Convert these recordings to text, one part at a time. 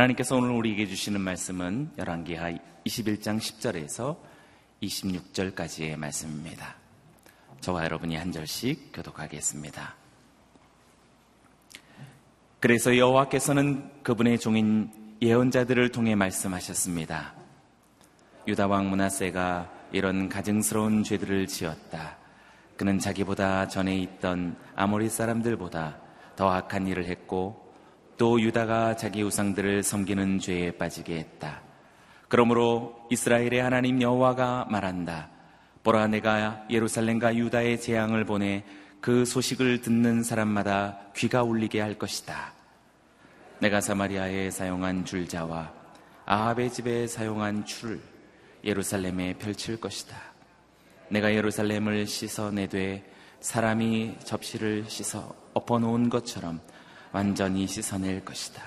하나님께서 오늘 우리에게 주시는 말씀은 열왕기하 21장 10절에서 26절까지의 말씀입니다. 저와 여러분이 한 절씩 교독하겠습니다. 그래서 여호와께서는 그분의 종인 예언자들을 통해 말씀하셨습니다. 유다 왕 문하세가 이런 가증스러운 죄들을 지었다. 그는 자기보다 전에 있던 아모리 사람들보다 더 악한 일을 했고 또 유다가 자기 우상들을 섬기는 죄에 빠지게 했다. 그러므로 이스라엘의 하나님 여호와가 말한다. 보라 내가 예루살렘과 유다의 재앙을 보내 그 소식을 듣는 사람마다 귀가 울리게 할 것이다. 내가 사마리아에 사용한 줄자와 아합의 집에 사용한 줄을 예루살렘에 펼칠 것이다. 내가 예루살렘을 씻어내되 사람이 접시를 씻어 엎어놓은 것처럼 완전히 씻어낼 것이다.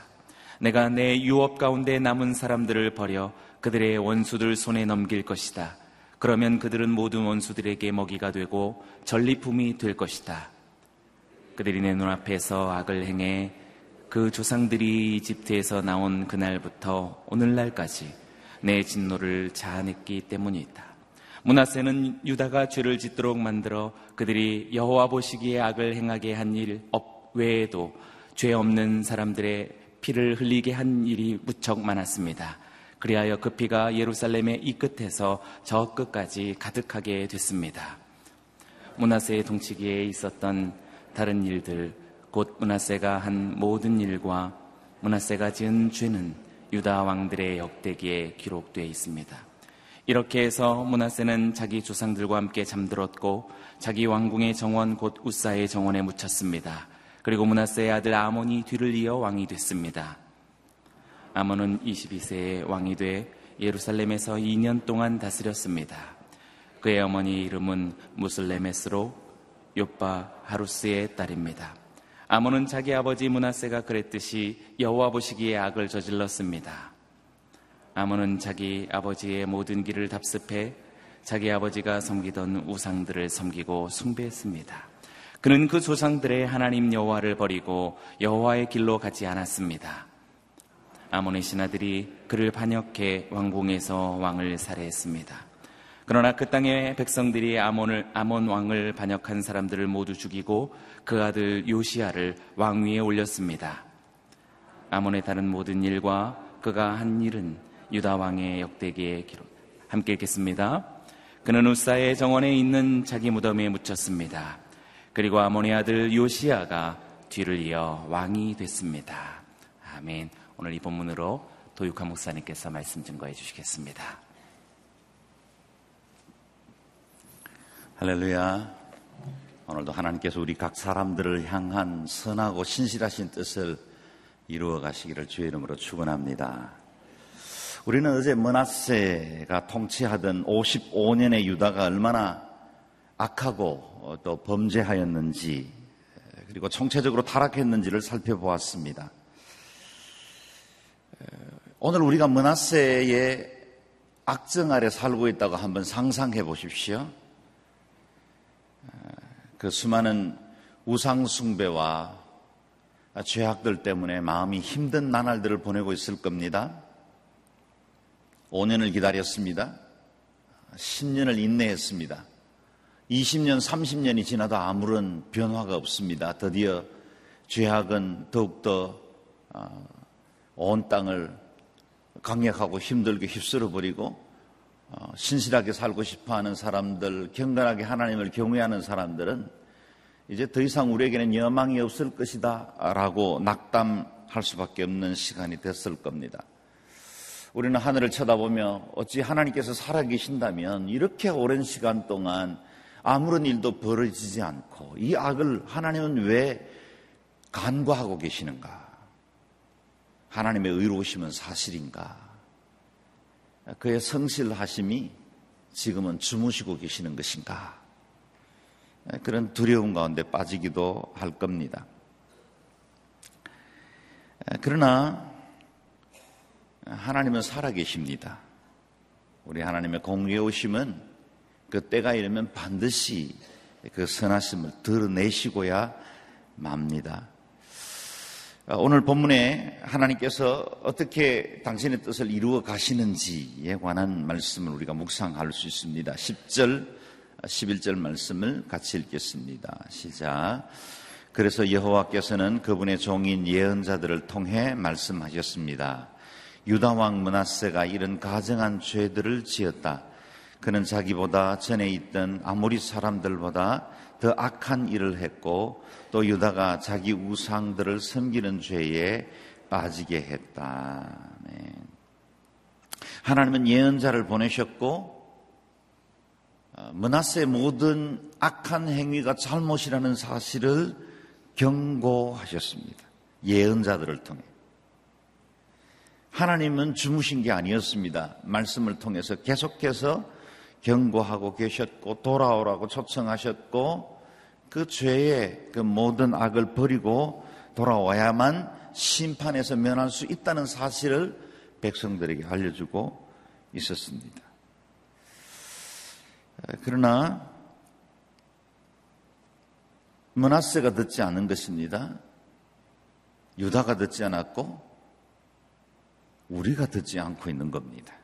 내가 내 유업 가운데 남은 사람들을 버려 그들의 원수들 손에 넘길 것이다. 그러면 그들은 모든 원수들에게 먹이가 되고 전리품이 될 것이다. 그들이 내 눈앞에서 악을 행해 그 조상들이 이집트에서 나온 그날부터 오늘날까지 내 진노를 자아냈기 때문이다. 문하세는 유다가 죄를 짓도록 만들어 그들이 여호와 보시기에 악을 행하게 한 일 외에도 죄 없는 사람들의 피를 흘리게 한 일이 무척 많았습니다. 그리하여 그 피가 예루살렘의 이 끝에서 저 끝까지 가득하게 됐습니다. 문하세의 동치기에 있었던 다른 일들, 곧 문하세가 한 모든 일과 문하세가 지은 죄는 유다 왕들의 역대기에 기록되어 있습니다. 이렇게 해서 문하세는 자기 조상들과 함께 잠들었고 자기 왕궁의 정원 곧 우사의 정원에 묻혔습니다. 그리고 문하세의 아들 아몬이 뒤를 이어 왕이 됐습니다. 아몬은 22세에 왕이 돼 예루살렘에서 2년 동안 다스렸습니다. 그의 어머니 이름은 무슬레메스로 요빠 하루스의 딸입니다. 아몬은 자기 아버지 문하세가 그랬듯이 여호와 보시기에 악을 저질렀습니다. 아몬은 자기 아버지의 모든 길을 답습해 자기 아버지가 섬기던 우상들을 섬기고 숭배했습니다. 그는 그 조상들의 하나님 여호와를 버리고 여호와의 길로 가지 않았습니다. 아몬의 신하들이 그를 반역해 왕궁에서 왕을 살해했습니다. 그러나 그 땅의 백성들이 아몬을, 아몬 왕을 반역한 사람들을 모두 죽이고 그 아들 요시아를 왕 위에 올렸습니다. 아몬의 다른 모든 일과 그가 한 일은 유다 왕의 역대기에 기록. 함께 읽겠습니다. 그는 우사의 정원에 있는 자기 무덤에 묻혔습니다. 그리고 아몬의 아들 요시아가 뒤를 이어 왕이 됐습니다. 아멘. 오늘 이 본문으로 도육한 목사님께서 말씀 증거해 주시겠습니다. 할렐루야. 오늘도 하나님께서 우리 각 사람들을 향한 선하고 신실하신 뜻을 이루어 가시기를 주의 이름으로 축원합니다. 우리는 어제 머나세가 통치하던 55년의 유다가 얼마나 악하고 또 범죄하였는지 그리고 총체적으로 타락했는지를 살펴보았습니다. 오늘 우리가 머나세의 악정 아래 살고 있다고 한번 상상해 보십시오. 그 수많은 우상숭배와 죄악들 때문에 마음이 힘든 나날들을 보내고 있을 겁니다. 5년을 기다렸습니다. 10년을 인내했습니다. 20년, 30년이 지나도 아무런 변화가 없습니다. 드디어 죄악은 더욱더 어, 온 땅을 강력하고 힘들게 휩쓸어 버리고 어, 신실하게 살고 싶어 하는 사람들, 경건하게 하나님을 경외하는 사람들은 이제 더 이상 우리에게는 여망이 없을 것이다 라고 낙담할 수밖에 없는 시간이 됐을 겁니다. 우리는 하늘을 쳐다보며 어찌 하나님께서 살아계신다면 이렇게 오랜 시간 동안 아무런 일도 벌어지지 않고 이 악을 하나님은 왜 간과하고 계시는가? 하나님의 의로우심은 사실인가? 그의 성실하심이 지금은 주무시고 계시는 것인가? 그런 두려움 가운데 빠지기도 할 겁니다. 그러나 하나님은 살아계십니다. 우리 하나님의 공개오심은 그 때가 이르면 반드시 그 선하심을 드러내시고야 맙니다. 오늘 본문에 하나님께서 어떻게 당신의 뜻을 이루어 가시는지에 관한 말씀을 우리가 묵상할 수 있습니다. 10절, 11절 말씀을 같이 읽겠습니다. 시작. 그래서 여호와께서는 그분의 종인 예언자들을 통해 말씀하셨습니다. 유다 왕 문하세가 이런 가정한 죄들을 지었다. 그는 자기보다 전에 있던 아모리 사람들보다 더 악한 일을 했고 또 유다가 자기 우상들을 섬기는 죄에 빠지게 했다. 네. 하나님은 예언자를 보내셨고 문하세의 어, 모든 악한 행위가 잘못이라는 사실을 경고하셨습니다. 예언자들을 통해. 하나님은 주무신 게 아니었습니다. 말씀을 통해서 계속해서 경고하고 계셨고 돌아오라고 초청하셨고 그 죄의 그 모든 악을 버리고 돌아와야만 심판에서 면할 수 있다는 사실을 백성들에게 알려주고 있었습니다. 그러나 문하세가 듣지 않은 것입니다. 유다가 듣지 않았고 우리가 듣지 않고 있는 겁니다.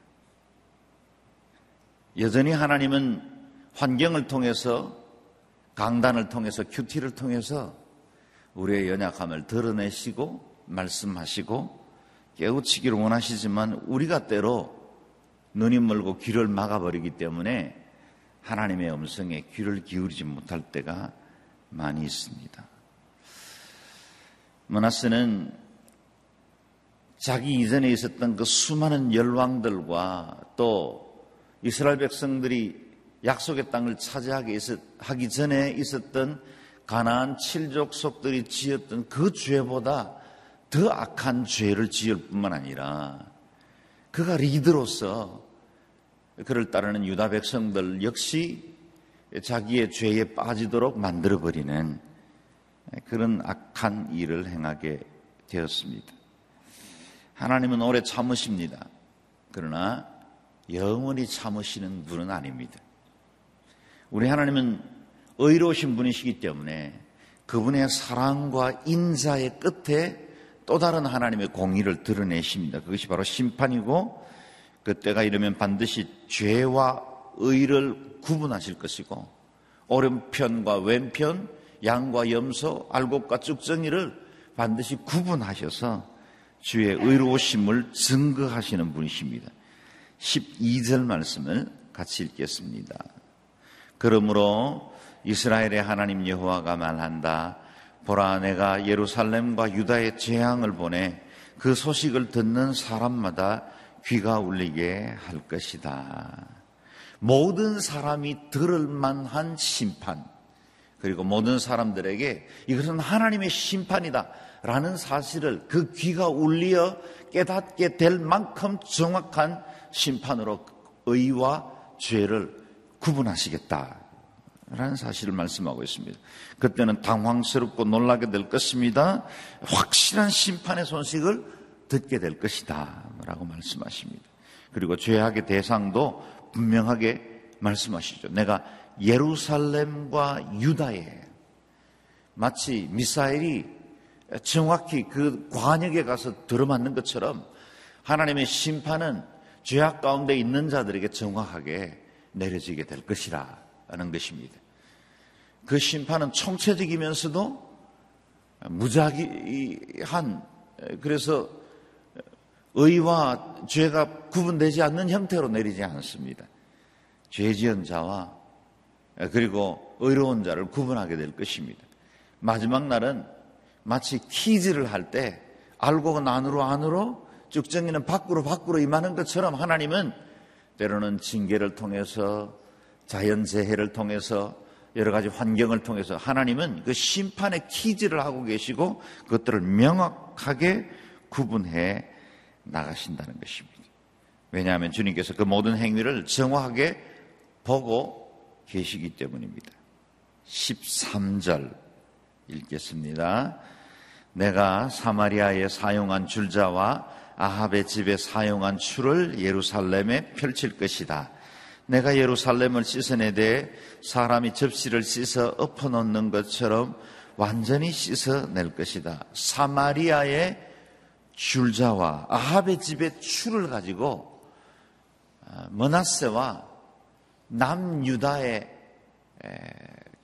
여전히 하나님은 환경을 통해서 강단을 통해서 큐티를 통해서 우리의 연약함을 드러내시고 말씀하시고 깨우치기를 원하시지만 우리가 때로 눈이 멀고 귀를 막아버리기 때문에 하나님의 음성에 귀를 기울이지 못할 때가 많이 있습니다. 머나스는 자기 이전에 있었던 그 수많은 열왕들과 또 이스라엘 백성들이 약속의 땅을 차지하기 하기 전에 있었던 가나안 칠족속들이 지었던 그 죄보다 더 악한 죄를 지을 뿐만 아니라 그가 리더로서 그를 따르는 유다 백성들 역시 자기의 죄에 빠지도록 만들어버리는 그런 악한 일을 행하게 되었습니다. 하나님은 오래 참으십니다. 그러나 영원히 참으시는 분은 아닙니다. 우리 하나님은 의로우신 분이시기 때문에 그분의 사랑과 인자의 끝에 또 다른 하나님의 공의를 드러내십니다. 그것이 바로 심판이고 그때가 이르면 반드시 죄와 의를 구분하실 것이고 오른편과 왼편, 양과 염소, 알곡과 쭉정이를 반드시 구분하셔서 주의 의로우심을 증거하시는 분이십니다. 12절 말씀을 같이 읽겠습니다. 그러므로 이스라엘의 하나님 여호와가 말한다. 보라 내가 예루살렘과 유다의 재앙을 보내 그 소식을 듣는 사람마다 귀가 울리게 할 것이다. 모든 사람이 들을 만한 심판 그리고 모든 사람들에게 이것은 하나님의 심판이다 라는 사실을 그 귀가 울려 깨닫게 될 만큼 정확한 심판으로 의와 죄를 구분하시겠다. 라는 사실을 말씀하고 있습니다. 그때는 당황스럽고 놀라게 될 것입니다. 확실한 심판의 소식을 듣게 될 것이다. 라고 말씀하십니다. 그리고 죄악의 대상도 분명하게 말씀하시죠. 내가 예루살렘과 유다에 마치 미사일이 정확히 그 관역에 가서 들어맞는 것처럼 하나님의 심판은 죄악 가운데 있는 자들에게 정확하게 내려지게 될 것이라 하는 것입니다. 그 심판은 총체적이면서도 무작위한 그래서 의와 죄가 구분되지 않는 형태로 내리지 않습니다. 죄 지은 자와 그리고 의로운 자를 구분하게 될 것입니다. 마지막 날은 마치 퀴즈를 할 때 알고 안으로 안으로 쭉정이는 밖으로 밖으로 임하는 것처럼 하나님은 때로는 징계를 통해서 자연재해를 통해서 여러 가지 환경을 통해서 하나님은 그 심판의 키즈를 하고 계시고 그것들을 명확하게 구분해 나가신다는 것입니다. 왜냐하면 주님께서 그 모든 행위를 정확하게 보고 계시기 때문입니다. 13절 읽겠습니다. 내가 사마리아에 사용한 줄자와 아합의 집에 사용한 추를 예루살렘에 펼칠 것이다. 내가 예루살렘을 씻어내되 사람이 접시를 씻어 엎어놓는 것처럼 완전히 씻어낼 것이다. 사마리아의 줄자와 아합의 집의 추를 가지고 아, 머나세와 남유다의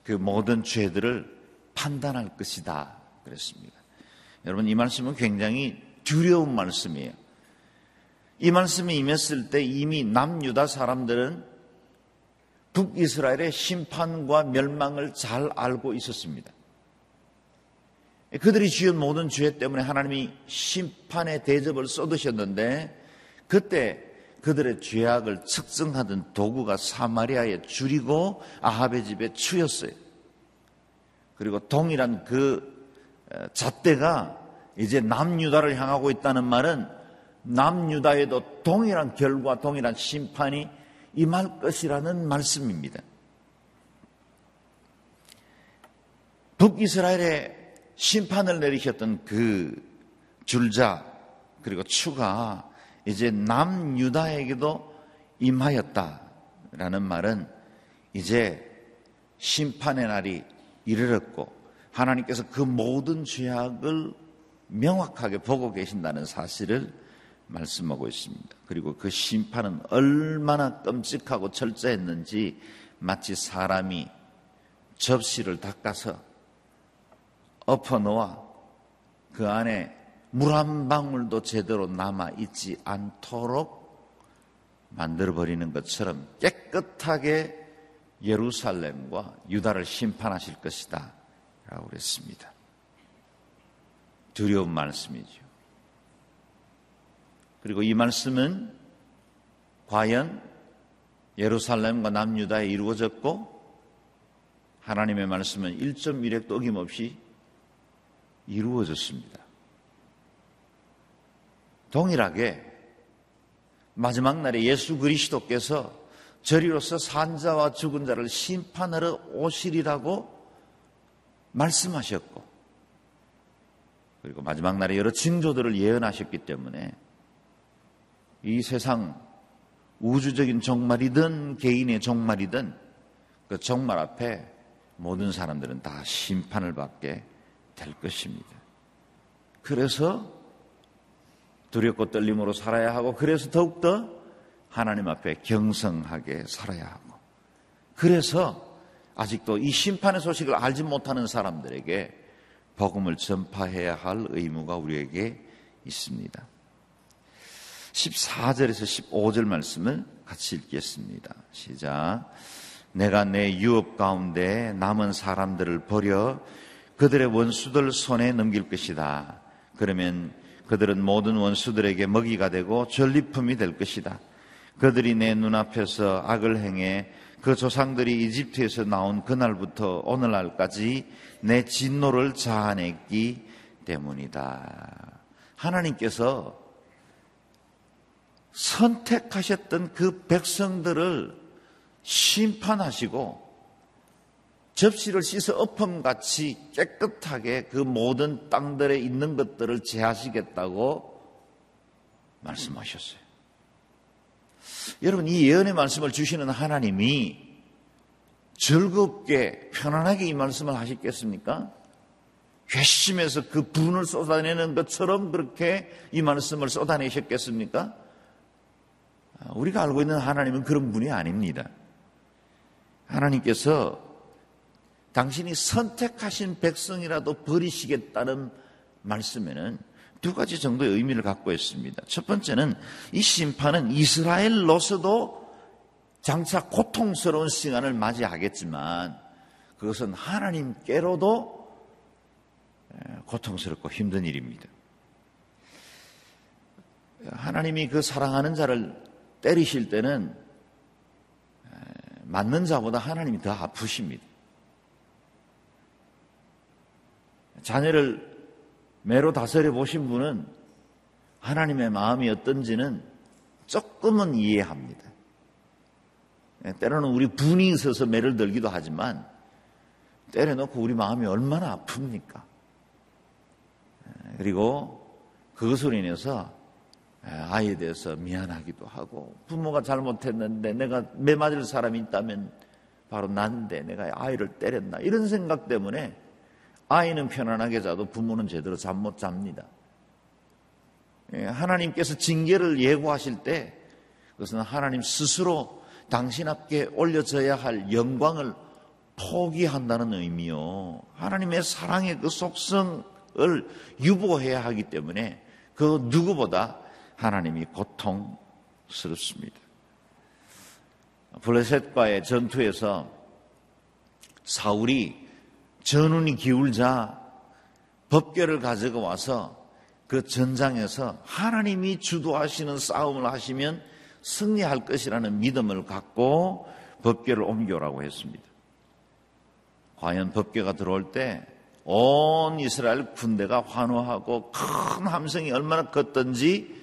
그 모든 죄들을 판단할 것이다. 그랬습니다. 여러분, 이 말씀은 굉장히 두려운 말씀이에요. 이 말씀이 임했을 때 이미 남유다 사람들은 북이스라엘의 심판과 멸망을 잘 알고 있었습니다. 그들이 지은 모든 죄 때문에 하나님이 심판의 대접을 쏟으셨는데 그때 그들의 죄악을 측정하던 도구가 사마리아의 줄이고 아합의 집의 추였어요. 그리고 동일한 그 잣대가 이제 남유다를 향하고 있다는 말은 남유다에도 동일한 결과, 동일한 심판이 임할 것이라는 말씀입니다. 북이스라엘의 심판을 내리셨던 그 줄자 그리고 추가 이제 남유다에게도 임하였다라는 말은 이제 심판의 날이 이르렀고 하나님께서 그 모든 죄악을 명확하게 보고 계신다는 사실을 말씀하고 있습니다. 그리고 그 심판은 얼마나 끔찍하고 철저했는지 마치 사람이 접시를 닦아서 엎어 놓아 그 안에 물 한 방울도 제대로 남아 있지 않도록 만들어 버리는 것처럼 깨끗하게 예루살렘과 유다를 심판하실 것이다. 라고 그랬습니다. 두려운 말씀이죠. 그리고 이 말씀은 과연 예루살렘과 남유다에 이루어졌고 하나님의 말씀은 1.1획도 어김없이 이루어졌습니다. 동일하게 마지막 날에 예수 그리스도께서 저리로서 산자와 죽은 자를 심판하러 오시리라고 말씀하셨고 그리고 마지막 날에 여러 징조들을 예언하셨기 때문에 이 세상 우주적인 종말이든 개인의 종말이든 그 종말 앞에 모든 사람들은 다 심판을 받게 될 것입니다. 그래서 두렵고 떨림으로 살아야 하고 그래서 더욱더 하나님 앞에 경성하게 살아야 하고 그래서 아직도 이 심판의 소식을 알지 못하는 사람들에게 복음을 전파해야 할 의무가 우리에게 있습니다. 14절에서 15절 말씀을 같이 읽겠습니다. 시작. 내가 내 유업 가운데 남은 사람들을 버려 그들의 원수들 손에 넘길 것이다. 그러면 그들은 모든 원수들에게 먹이가 되고 전리품이 될 것이다. 그들이 내 눈앞에서 악을 행해 그 조상들이 이집트에서 나온 그날부터 오늘날까지 내 진노를 자아냈기 때문이다. 하나님께서 선택하셨던 그 백성들을 심판하시고 접시를 씻어 엎음같이 깨끗하게 그 모든 땅들에 있는 것들을 제하시겠다고 말씀하셨어요. 여러분, 이 예언의 말씀을 주시는 하나님이 즐겁게, 편안하게 이 말씀을 하셨겠습니까? 괘씸해서 그 분을 쏟아내는 것처럼 그렇게 이 말씀을 쏟아내셨겠습니까? 우리가 알고 있는 하나님은 그런 분이 아닙니다. 하나님께서 당신이 선택하신 백성이라도 버리시겠다는 말씀에는 두 가지 정도의 의미를 갖고 있습니다. 첫 번째는 이 심판은 이스라엘로서도 장차 고통스러운 시간을 맞이하겠지만 그것은 하나님께로도 고통스럽고 힘든 일입니다. 하나님이 그 사랑하는 자를 때리실 때는 맞는 자보다 하나님이 더 아프십니다. 자녀를 매로 다스려 보신 분은 하나님의 마음이 어떤지는 조금은 이해합니다. 예, 때로는 우리 분이 있어서 매를 들기도 하지만 때려놓고 우리 마음이 얼마나 아픕니까? 예, 그리고 그것으로 인해서 예, 아이에 대해서 미안하기도 하고 부모가 잘못했는데 내가 매 맞을 사람이 있다면 바로 난데 내가 아이를 때렸나 이런 생각 때문에 아이는 편안하게 자도 부모는 제대로 잠 못 잡니다. 예, 하나님께서 징계를 예고하실 때 그것은 하나님 스스로 당신 앞에 올려져야 할 영광을 포기한다는 의미요. 하나님의 사랑의 그 속성을 유보해야 하기 때문에 그 누구보다 하나님이 고통스럽습니다. 블레셋과의 전투에서 사울이 전운이 기울자 법궤를 가지고 와서 그 전장에서 하나님이 주도하시는 싸움을 하시면 승리할 것이라는 믿음을 갖고 법궤를 옮겨라고 했습니다. 과연 법궤가 들어올 때 온 이스라엘 군대가 환호하고 큰 함성이 얼마나 컸던지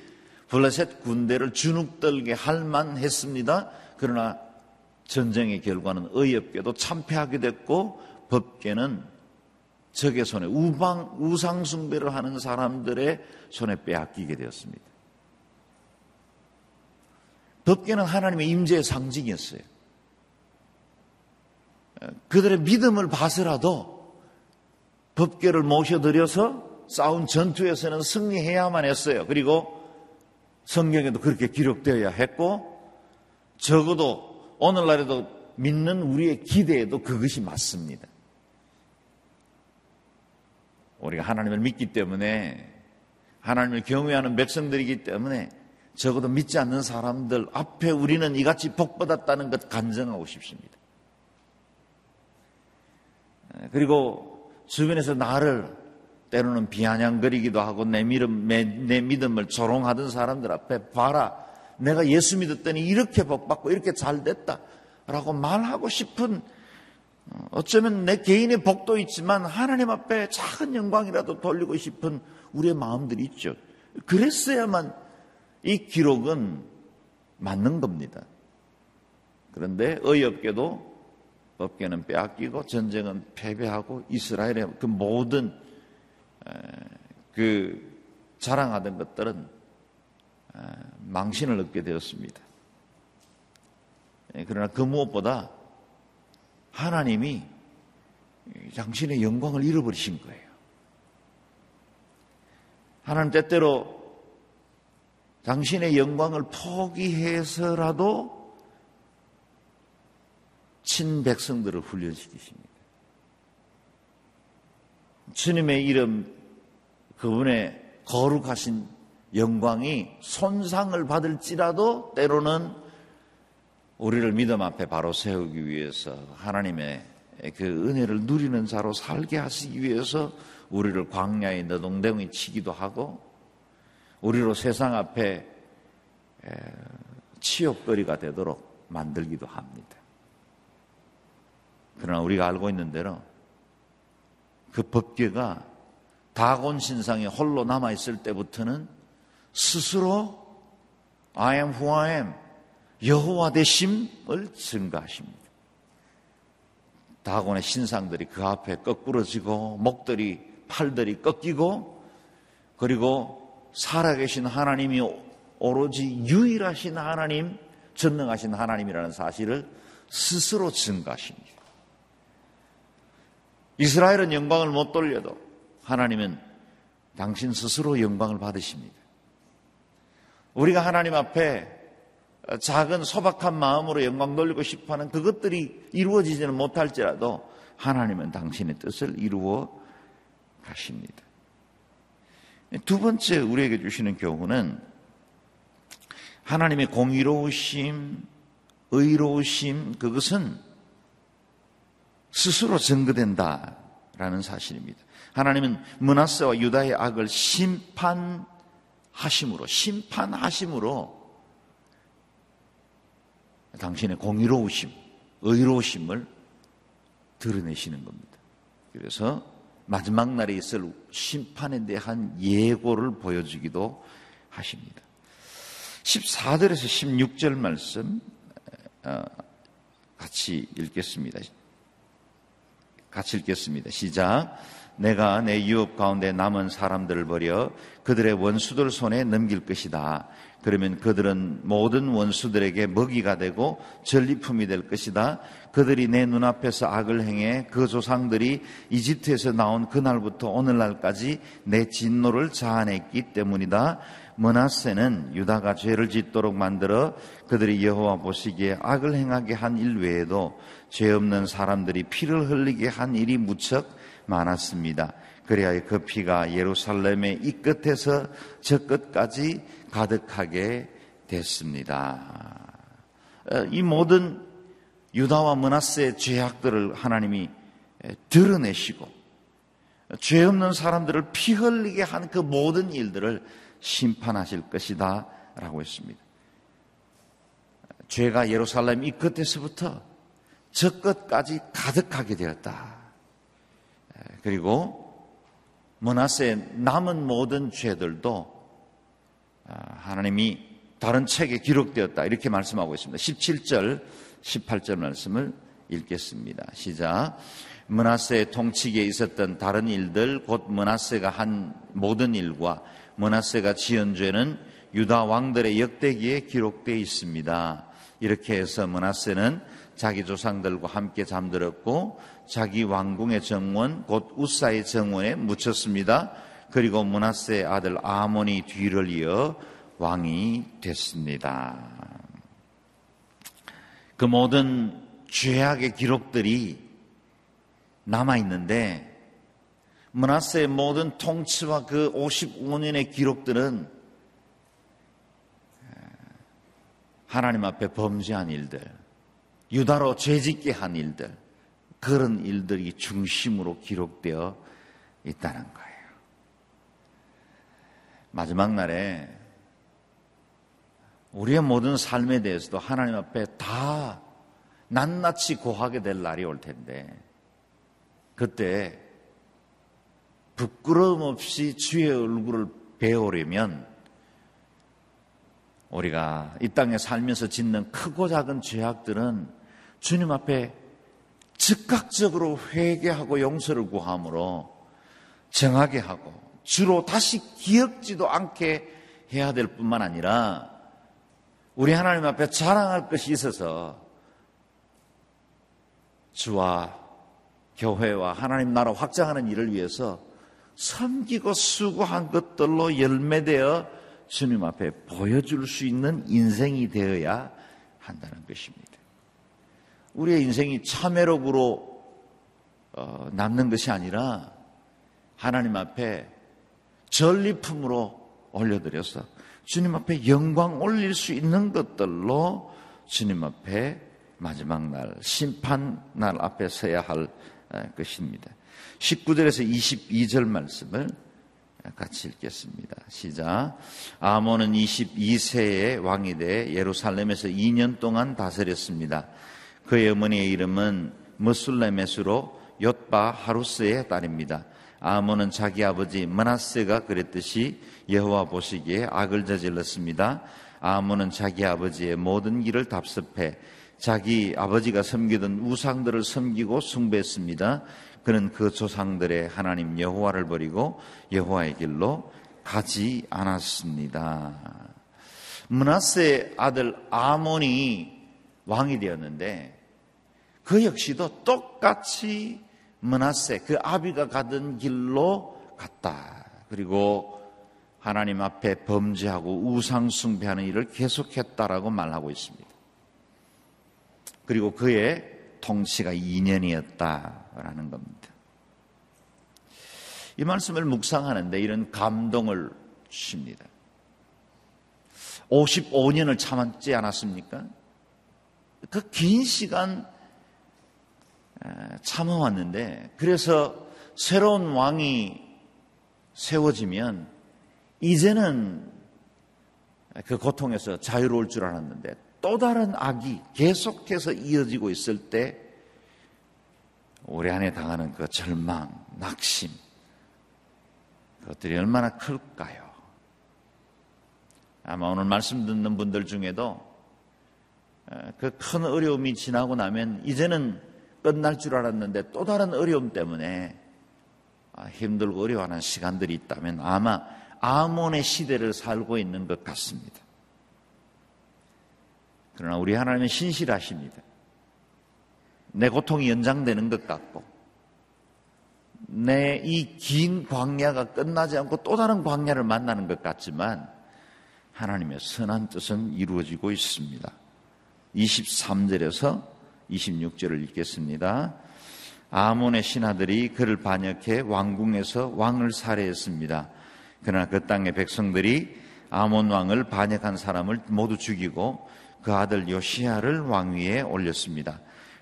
블레셋 군대를 주눅들게 할 만했습니다. 그러나 전쟁의 결과는 의협게도 참패하게 됐고 법궤는 적의 손에 우방, 우상 숭배를 하는 사람들의 손에 빼앗기게 되었습니다. 법궤는 하나님의 임재의 상징이었어요. 그들의 믿음을 봐서라도 법궤를 모셔드려서 싸운 전투에서는 승리해야만 했어요. 그리고 성경에도 그렇게 기록되어야 했고 적어도 오늘날에도 믿는 우리의 기대에도 그것이 맞습니다. 우리가 하나님을 믿기 때문에 하나님을 경외하는 백성들이기 때문에 적어도 믿지 않는 사람들 앞에 우리는 이같이 복받았다는 것 간증하고 싶습니다. 그리고 주변에서 나를 때로는 비아냥거리기도 하고 내 믿음, 내, 내 믿음을 조롱하던 사람들 앞에 봐라. 내가 예수 믿었더니 이렇게 복받고 이렇게 잘 됐다. 라고 말하고 싶은 어, 어쩌면 내 개인의 복도 있지만 하나님 앞에 작은 영광이라도 돌리고 싶은 우리의 마음들이 있죠. 그랬어야만 이 기록은 맞는 겁니다. 그런데 어이없게도 법계는 빼앗기고 전쟁은 패배하고 이스라엘의 그 모든 그 자랑하던 것들은 망신을 얻게 되었습니다. 예, 그러나 그 무엇보다 하나님이 당신의 영광을 잃어버리신 거예요. 하나님 때때로 당신의 영광을 포기해서라도 친백성들을 훈련시키십니다. 주님의 이름, 그분의 거룩하신 영광이 손상을 받을지라도 때로는 우리를 믿음 앞에 바로 세우기 위해서 하나님의 그 은혜를 누리는 자로 살게 하시기 위해서 우리를 광야에 너동댕이 치기도 하고 우리로 세상 앞에 치욕거리가 되도록 만들기도 합니다. 그러나 우리가 알고 있는 대로 그 법계가 다곤 신상에 홀로 남아 있을 때부터는 스스로 I am who I am 여호와 되심을 증가하십니다. 다곤의 신상들이 그 앞에 거꾸러지고 목들이 팔들이 꺾이고 그리고 살아계신 하나님이 오로지 유일하신 하나님, 전능하신 하나님이라는 사실을 스스로 증가하십니다. 이스라엘은 영광을 못 돌려도 하나님은 당신 스스로 영광을 받으십니다. 우리가 하나님 앞에 작은 소박한 마음으로 영광 돌리고 싶어 하는 그것들이 이루어지지는 못할지라도 하나님은 당신의 뜻을 이루어 가십니다. 두 번째 우리에게 주시는 교훈은 하나님의 공의로우심, 의로우심, 그것은 스스로 증거된다라는 사실입니다. 하나님은 문하세와 유다의 악을 심판하심으로, 심판하심으로 당신의 공의로우심, 의로우심을 드러내시는 겁니다. 그래서 마지막 날에 있을 심판에 대한 예고를 보여주기도 하십니다. 14절에서 16절 말씀 어, 같이 읽겠습니다. 같이 읽겠습니다. 시작. 내가 내 유업 가운데 남은 사람들을 버려 그들의 원수들 손에 넘길 것이다. 그러면 그들은 모든 원수들에게 먹이가 되고 전리품이 될 것이다. 그들이 내 눈앞에서 악을 행해 그 조상들이 이집트에서 나온 그날부터 오늘날까지 내 진노를 자아냈기 때문이다. 머나세는 유다가 죄를 짓도록 만들어 그들이 여호와 보시기에 악을 행하게 한 일 외에도 죄 없는 사람들이 피를 흘리게 한 일이 무척 많았습니다. 그래야 그 피가 예루살렘의 이 끝에서 저 끝까지 가득하게 됐습니다. 어, 이 모든 유다와 문하세의 죄악들을 하나님이 드러내시고 죄 없는 사람들을 피 흘리게 한 그 모든 일들을 심판하실 것이다 라고 했습니다. 죄가 예루살렘 이 끝에서부터 저 끝까지 가득하게 되었다. 그리고 문하세의 남은 모든 죄들도 아, 하나님이 다른 책에 기록되었다. 이렇게 말씀하고 있습니다. 17절, 18절 말씀을 읽겠습니다. 시작. 문하세의 통치기에 있었던 다른 일들, 곧 문하세가 한 모든 일과 문하세가 지은 죄는 유다 왕들의 역대기에 기록되어 있습니다. 이렇게 해서 문하세는 자기 조상들과 함께 잠들었고 자기 왕궁의 정원 곧 우사의 정원에 묻혔습니다. 그리고 문하세 아들 아몬이 뒤를 이어 왕이 됐습니다. 그 모든 죄악의 기록들이 남아 있는데 문하세의 모든 통치와 그 55년의 기록들은 하나님 앞에 범죄한 일들, 유다로 죄짓게 한 일들, 그런 일들이 중심으로 기록되어 있다는 거예요. 마지막 날에 우리의 모든 삶에 대해서도 하나님 앞에 다 낱낱이 고하게 될 날이 올 텐데 그때 부끄러움 없이 주의 얼굴을 배우려면 우리가 이 땅에 살면서 짓는 크고 작은 죄악들은 주님 앞에 즉각적으로 회개하고 용서를 구함으로 정하게 하고 주로 다시 기억지도 않게 해야 될 뿐만 아니라 우리 하나님 앞에 자랑할 것이 있어서 주와 교회와 하나님 나라 확장하는 일을 위해서 섬기고 수고한 것들로 열매되어 주님 앞에 보여줄 수 있는 인생이 되어야 한다는 것입니다. 우리의 인생이 참회록으로 어, 남는 것이 아니라 하나님 앞에 전리품으로 올려드려서 주님 앞에 영광 올릴 수 있는 것들로 주님 앞에 마지막 날, 심판 날 앞에 서야 할 것입니다. 19절에서 22절 말씀을 같이 읽겠습니다. 시작. 아몬은 22세의 왕이 돼 예루살렘에서 2년 동안 다스렸습니다. 그의 어머니의 이름은 머술레메스로 옅바 하루스의 딸입니다. 아몬은 자기 아버지 마나스가 그랬듯이 여호와 보시기에 악을 저질렀습니다. 아몬은 자기 아버지의 모든 길을 답습해 자기 아버지가 섬기던 우상들을 섬기고 숭배했습니다. 그는 그 조상들의 하나님 여호와를 버리고 여호와의 길로 가지 않았습니다. 문하세 아들 아몬이 왕이 되었는데 그 역시도 똑같이 문하세 그 아비가 가던 길로 갔다. 그리고 하나님 앞에 범죄하고 우상 숭배하는 일을 계속했다라고 말하고 있습니다. 그리고 그의 통치가 2년이었다라는 겁니다. 이 말씀을 묵상하는데 이런 감동을 주십니다. 55년을 참았지 않았습니까? 그 긴 시간 참아왔는데 그래서 새로운 왕이 세워지면 이제는 그 고통에서 자유로울 줄 알았는데 또 다른 악이 계속해서 이어지고 있을 때 우리 안에 당하는 그 절망, 낙심 그것들이 얼마나 클까요? 아마 오늘 말씀 듣는 분들 중에도 그 큰 어려움이 지나고 나면 이제는 끝날 줄 알았는데 또 다른 어려움 때문에 힘들고 어려워하는 시간들이 있다면 아마 아몬의 시대를 살고 있는 것 같습니다. 그러나 우리 하나님은 신실하십니다. 내 고통이 연장되는 것 같고, 내 이 긴 광야가 끝나지 않고 또 다른 광야를 만나는 것 같지만, 하나님의 선한 뜻은 이루어지고 있습니다. 23절에서 26절을 읽겠습니다. 아몬의 신하들이 그를 반역해 왕궁에서 왕을 살해했습니다. 그러나 그 땅의 백성들이 아몬 왕을 반역한 사람을 모두 죽이고 그 아들 요시아를 왕위에 올렸습니다.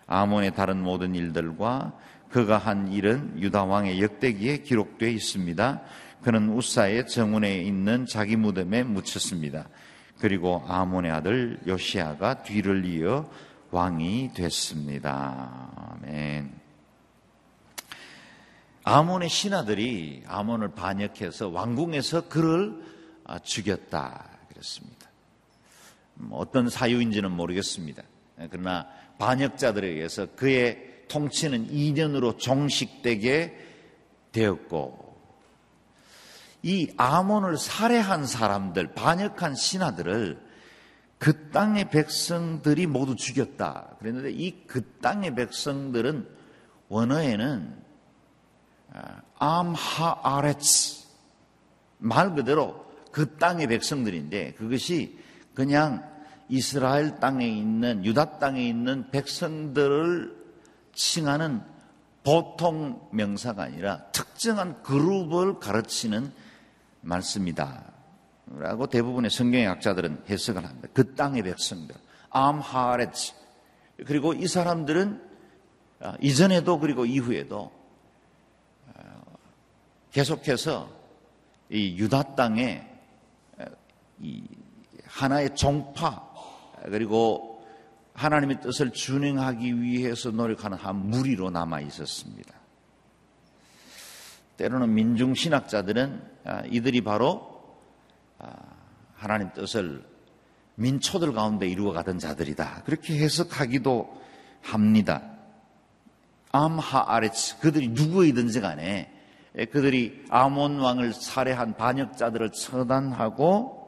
아몬의 다른 모든 일들과 그가 한 일은 유다 왕의 역대기에 기록되어 있습니다. 그는 우사의 정원에 있는 자기 무덤에 묻혔습니다. 그리고 아몬의 아들 요시아가 뒤를 이어 왕이 됐습니다. 아멘. 아몬의 신하들이 아몬을 반역해서 왕궁에서 그를 아, 죽였다 그랬습니다. 뭐 어떤 사유인지는 모르겠습니다. 그러나 반역자들에 의해서 그의 통치는 2년으로 종식되게 되었고 이 아몬을 살해한 사람들, 반역한 신하들을 그 땅의 백성들이 모두 죽였다. 그랬는데 이 그 땅의 백성들은 원어에는 아, 암하아레츠 말 그대로 그 땅의 백성들인데 그것이 그냥 이스라엘 땅에 있는 유다 땅에 있는 백성들을 칭하는 보통 명사가 아니라 특정한 그룹을 가르치는 말씀이다. 라고 대부분의 성경의 학자들은 해석을 합니다. 그 땅의 백성들. 암하레츠. 그리고 이 사람들은 아, 이전에도 그리고 이후에도 계속해서 이 유다 땅에 이 하나의 종파 그리고 하나님의 뜻을 준행하기 위해서 노력하는 한 무리로 남아 있었습니다. 때로는 민중 신학자들은 아, 이들이 바로 아, 하나님 뜻을 민초들 가운데 이루어가던 자들이다. 그렇게 해석하기도 합니다. 암하아레츠 그들이 누구이든지 간에 예, 그들이 아몬 왕을 살해한 반역자들을 처단하고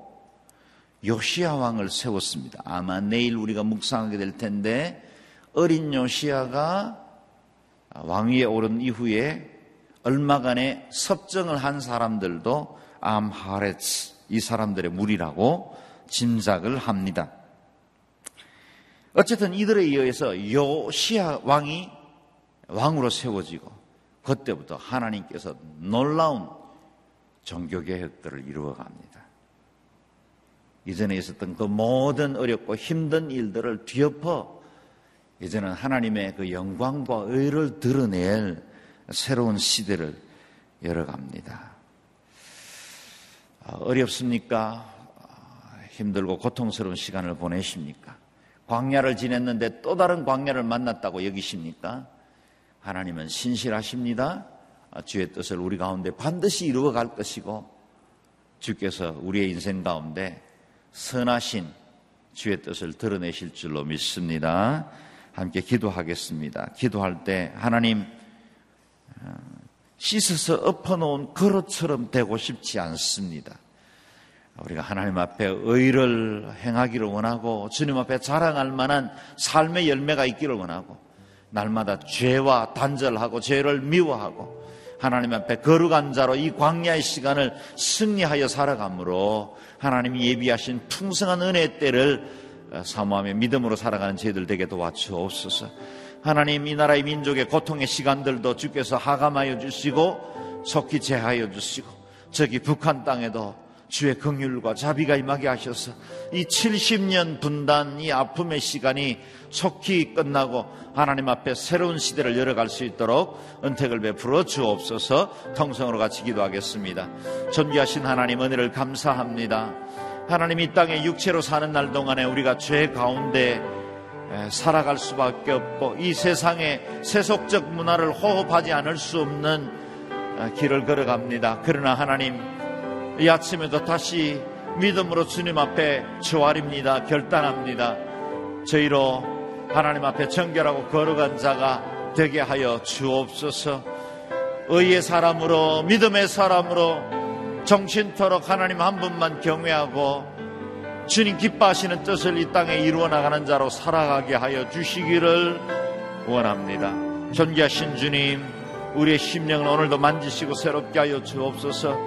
요시아 왕을 세웠습니다. 아마 내일 우리가 묵상하게 될 텐데 어린 요시아가 왕위에 오른 이후에 얼마간의 섭정을 한 사람들도 암하레츠 이 사람들의 무리라고 짐작을 합니다. 어쨌든 이들에 의해서 요시아 왕이 왕으로 세워지고 그때부터 하나님께서 놀라운 종교개혁들을 이루어갑니다. 이전에 있었던 그 모든 어렵고 힘든 일들을 뒤엎어 이제는 하나님의 그 영광과 의를 드러낼 새로운 시대를 열어갑니다. 아, 어렵습니까? 힘들고 고통스러운 시간을 보내십니까? 광야를 지냈는데 또 다른 광야를 만났다고 여기십니까? 하나님은 신실하십니다. 아, 주의 뜻을 우리 가운데 반드시 이루어 갈 것이고 주께서 우리의 인생 가운데 선하신 주의 뜻을 드러내실 줄로 믿습니다. 함께 기도하겠습니다. 기도할 때 하나님 어, 씻어서 엎어놓은 그릇처럼 되고 싶지 않습니다. 우리가 하나님 앞에 의를 행하기를 원하고 주님 앞에 자랑할 만한 삶의 열매가 있기를 원하고 날마다 죄와 단절하고 죄를 미워하고 하나님 앞에 거룩한 자로 이 광야의 시간을 승리하여 살아가므로 하나님이 예비하신 풍성한 은혜의 때를 어, 사모하며 믿음으로 살아가는 저희들 되게 도와주옵소서. 하나님 이 나라의 민족의 고통의 시간들도 주께서 하감하여 주시고 속히 제하여 주시고 저기 북한 땅에도 주의 긍휼과 자비가 임하게 하셔서 이 70년 분단 이 아픔의 시간이 속히 끝나고 하나님 앞에 새로운 시대를 열어갈 수 있도록 은택을 베풀어 주옵소서 통성으로 같이 기도하겠습니다. 존귀하신 하나님 은혜를 감사합니다. 하나님 이 땅에 육체로 사는 날 동안에 우리가 죄 가운데 살아갈 수밖에 없고 이 세상의 세속적 문화를 호흡하지 않을 수 없는 길을 걸어갑니다. 그러나 하나님 이 아침에도 다시 믿음으로 주님 앞에 조아립니다. 결단합니다. 저희로 하나님 앞에 정결하고 거룩한 자가 되게 하여 주옵소서 의의 사람으로 믿음의 사람으로 정신토록 하나님 한 분만 경외하고 주님 기뻐하시는 뜻을 이 땅에 이루어 나가는 자로 살아가게 하여 주시기를 원합니다. 존귀하신 주님, 우리의 심령을 오늘도 만지시고 새롭게 하여 주옵소서.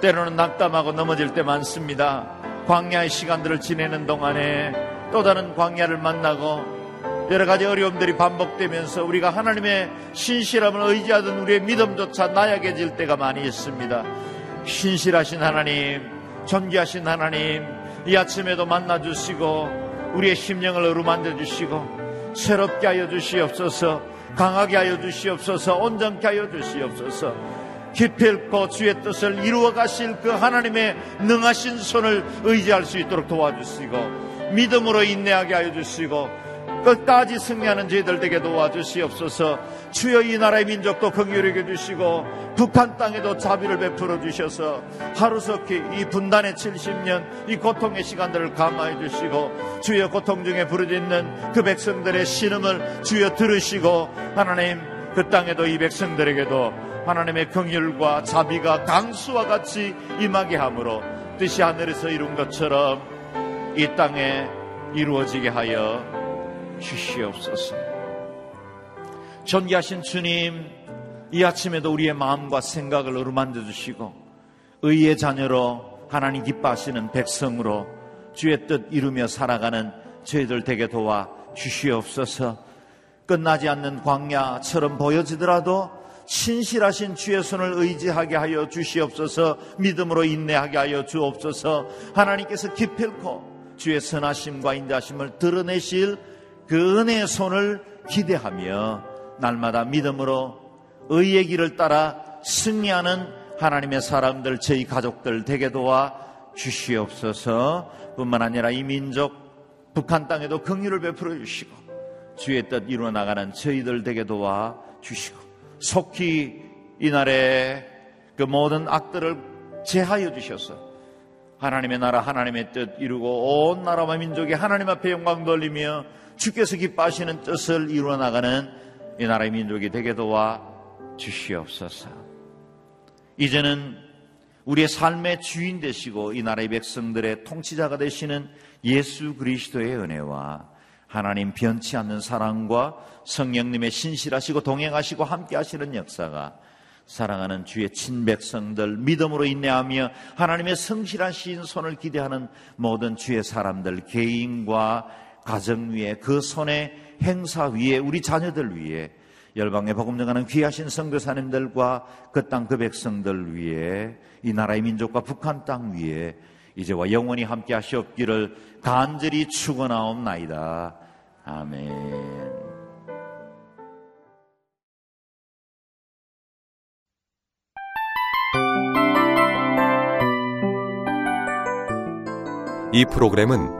때로는 낙담하고 넘어질 때 많습니다. 광야의 시간들을 지내는 동안에 또 다른 광야를 만나고 여러 가지 어려움들이 반복되면서 우리가 하나님의 신실함을 의지하던 우리의 믿음조차 나약해질 때가 많이 있습니다. 신실하신 하나님, 존귀하신 하나님, 이 아침에도 만나 주시고 우리의 심령을 어루만져 주시고 새롭게 하여 주시옵소서 강하게 하여 주시옵소서 온전케 하여 주시옵소서. 기필코 주의 뜻을 이루어 가실 그 하나님의 능하신 손을 의지할 수 있도록 도와주시고 믿음으로 인내하게 하여 주시고 끝까지 승리하는 저희들 되게 도와주시옵소서 주여 이 나라의 민족도 긍휼히 주시고 북한 땅에도 자비를 베풀어 주셔서 하루속히 이 분단의 70년 이 고통의 시간들을 감화해 주시고 주여 고통 중에 부르짖는 그 백성들의 신음을 주여 들으시고 하나님 그 땅에도 이 백성들에게도 하나님의 긍휼과 자비가 강수와 같이 임하게 함으로 뜻이 하늘에서 이룬 것처럼 이 땅에 이루어지게 하여 주시옵소서. 존귀하신 주님, 이 아침에도 우리의 마음과 생각을 어루만져 주시고 의의 자녀로 하나님 기뻐하시는 백성으로 주의 뜻 이루며 살아가는 저희들 되게 도와 주시옵소서. 끝나지 않는 광야처럼 보여지더라도 신실하신 주의 손을 의지하게 하여 주시옵소서 믿음으로 인내하게 하여 주옵소서 하나님께서 기필코 주의 선하심과 인자심을 드러내실 그 은혜의 손을 기대하며 날마다 믿음으로 의의 길을 따라 승리하는 하나님의 사람들, 저희 가족들 되게 도와 주시옵소서. 뿐만 아니라 이 민족, 북한 땅에도 긍휼을 베풀어 주시고 주의 뜻 이루어 나가는 저희들 되게 도와 주시고 속히 이날에 그 모든 악들을 제하여 주셔서 하나님의 나라 하나님의 뜻 이루고 온 나라와 민족이 하나님 앞에 영광 돌리며 주께서 기뻐하시는 뜻을 이루어 나가는 이 나라의 민족이 되게 도와 주시옵소서. 이제는 우리의 삶의 주인 되시고 이 나라의 백성들의 통치자가 되시는 예수 그리스도의 은혜와 하나님 변치 않는 사랑과 성령님의 신실하시고 동행하시고 함께 하시는 역사가 사랑하는 주의 친백성들 믿음으로 인내하며 하나님의 성실한 신 손을 기대하는 모든 주의 사람들 개인과 가정 위에 그 손의 행사 위에 우리 자녀들 위에 열방의 복음 전하는 귀하신 선교사님들과 그 땅그 그 백성들 위에 이 나라의 민족과 북한 땅 위에 이제와 영원히 함께 하시옵기를 간절히 축원하옵나이다. 아멘. 이 프로그램은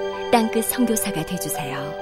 땅끝 성교사가 되주세요